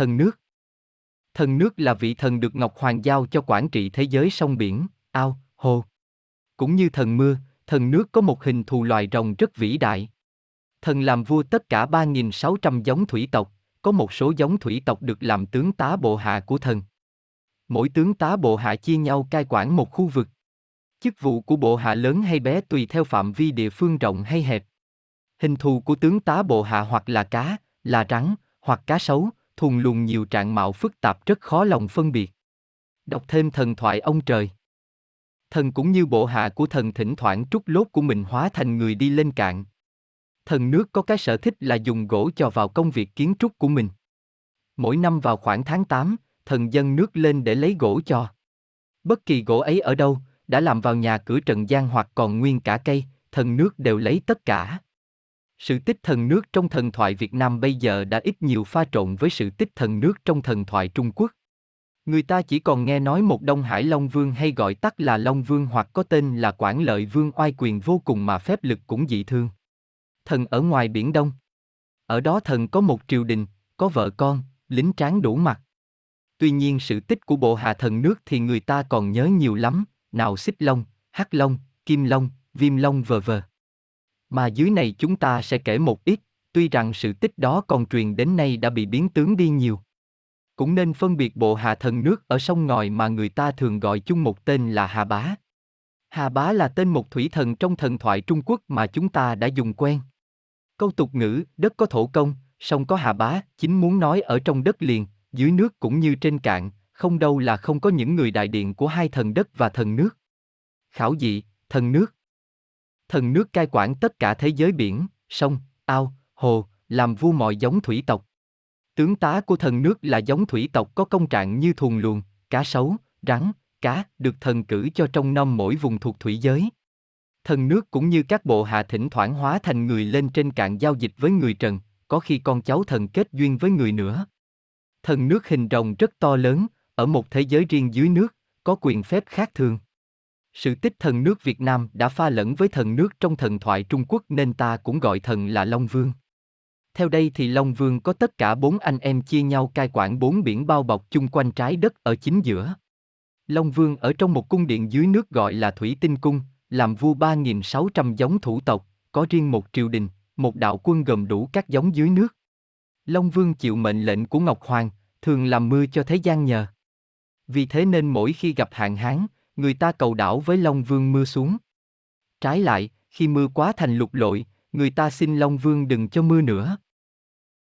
thần nước. Thần nước là vị thần được Ngọc Hoàng giao cho quản trị thế giới sông biển, ao, hồ. Cũng như thần mưa, thần nước có một hình thù loài rồng rất vĩ đại. Thần làm vua tất cả 3.600 giống thủy tộc, có một số giống thủy tộc được làm tướng tá bộ hạ của thần. Mỗi tướng tá bộ hạ chia nhau cai quản một khu vực. Chức vụ của bộ hạ lớn hay bé tùy theo phạm vi địa phương rộng hay hẹp. Hình thù của tướng tá bộ hạ hoặc là cá, là rắn, hoặc cá sấu, thùng lùng nhiều trạng mạo phức tạp rất khó lòng phân biệt. Đọc thêm thần thoại ông trời. Thần cũng như bộ hạ của thần thỉnh thoảng trút lốt của mình hóa thành người đi lên cạn. Thần nước có cái sở thích là dùng gỗ cho vào công việc kiến trúc của mình. Mỗi năm vào khoảng tháng 8, thần dân nước lên để lấy gỗ cho. Bất kỳ gỗ ấy ở đâu, đã làm vào nhà cửa trần gian hoặc còn nguyên cả cây, thần nước đều lấy tất cả. Sự tích thần nước trong thần thoại Việt Nam bây giờ đã ít nhiều pha trộn với sự tích thần nước trong thần thoại Trung Quốc. Người ta chỉ còn nghe nói một Đông Hải Long Vương hay gọi tắt là Long Vương hoặc có tên là Quản Lợi Vương oai quyền vô cùng mà phép lực cũng dị thương. Thần ở ngoài biển Đông. Ở đó thần có một triều đình, có vợ con, lính tráng đủ mặt. Tuy nhiên sự tích của bộ hạ thần nước thì người ta còn nhớ nhiều lắm, nào xích long, hắc long, kim long, viêm long vờ vờ. Mà dưới này chúng ta sẽ kể một ít, tuy rằng sự tích đó còn truyền đến nay đã bị biến tướng đi nhiều. Cũng nên phân biệt bộ hạ thần nước ở sông ngòi mà người ta thường gọi chung một tên là Hà Bá. Hà Bá là tên một thủy thần trong thần thoại Trung Quốc mà chúng ta đã dùng quen. Câu tục ngữ, đất có thổ công, sông có Hà Bá, chính muốn nói ở trong đất liền, dưới nước cũng như trên cạn, không đâu là không có những người đại điện của hai thần đất và thần nước. Khảo dị, thần nước. Thần nước cai quản tất cả thế giới biển, sông, ao, hồ, làm vua mọi giống thủy tộc. Tướng tá của thần nước là giống thủy tộc có công trạng như thùng luồng, cá sấu, rắn, cá, được thần cử cho trong năm mỗi vùng thuộc thủy giới. Thần nước cũng như các bộ hạ thỉnh thoảng hóa thành người lên trên cạn giao dịch với người trần, có khi con cháu thần kết duyên với người nữa. Thần nước hình rồng rất to lớn, ở một thế giới riêng dưới nước, có quyền phép khác thường. Sự tích thần nước Việt Nam đã pha lẫn với thần nước trong thần thoại Trung Quốc nên ta cũng gọi thần là Long Vương. Theo đây thì Long Vương có tất cả bốn anh em chia nhau cai quản bốn biển bao bọc chung quanh trái đất ở chính giữa. Long Vương ở trong một cung điện dưới nước gọi là Thủy Tinh Cung, làm vua 3.600 giống thủ tộc, có riêng một triều đình, một đạo quân gồm đủ các giống dưới nước. Long Vương chịu mệnh lệnh của Ngọc Hoàng, thường làm mưa cho thế gian nhờ. Vì thế nên mỗi khi gặp hạn hán, người ta cầu đảo với Long Vương mưa xuống. Trái lại, khi mưa quá thành lục lội, người ta xin Long Vương đừng cho mưa nữa.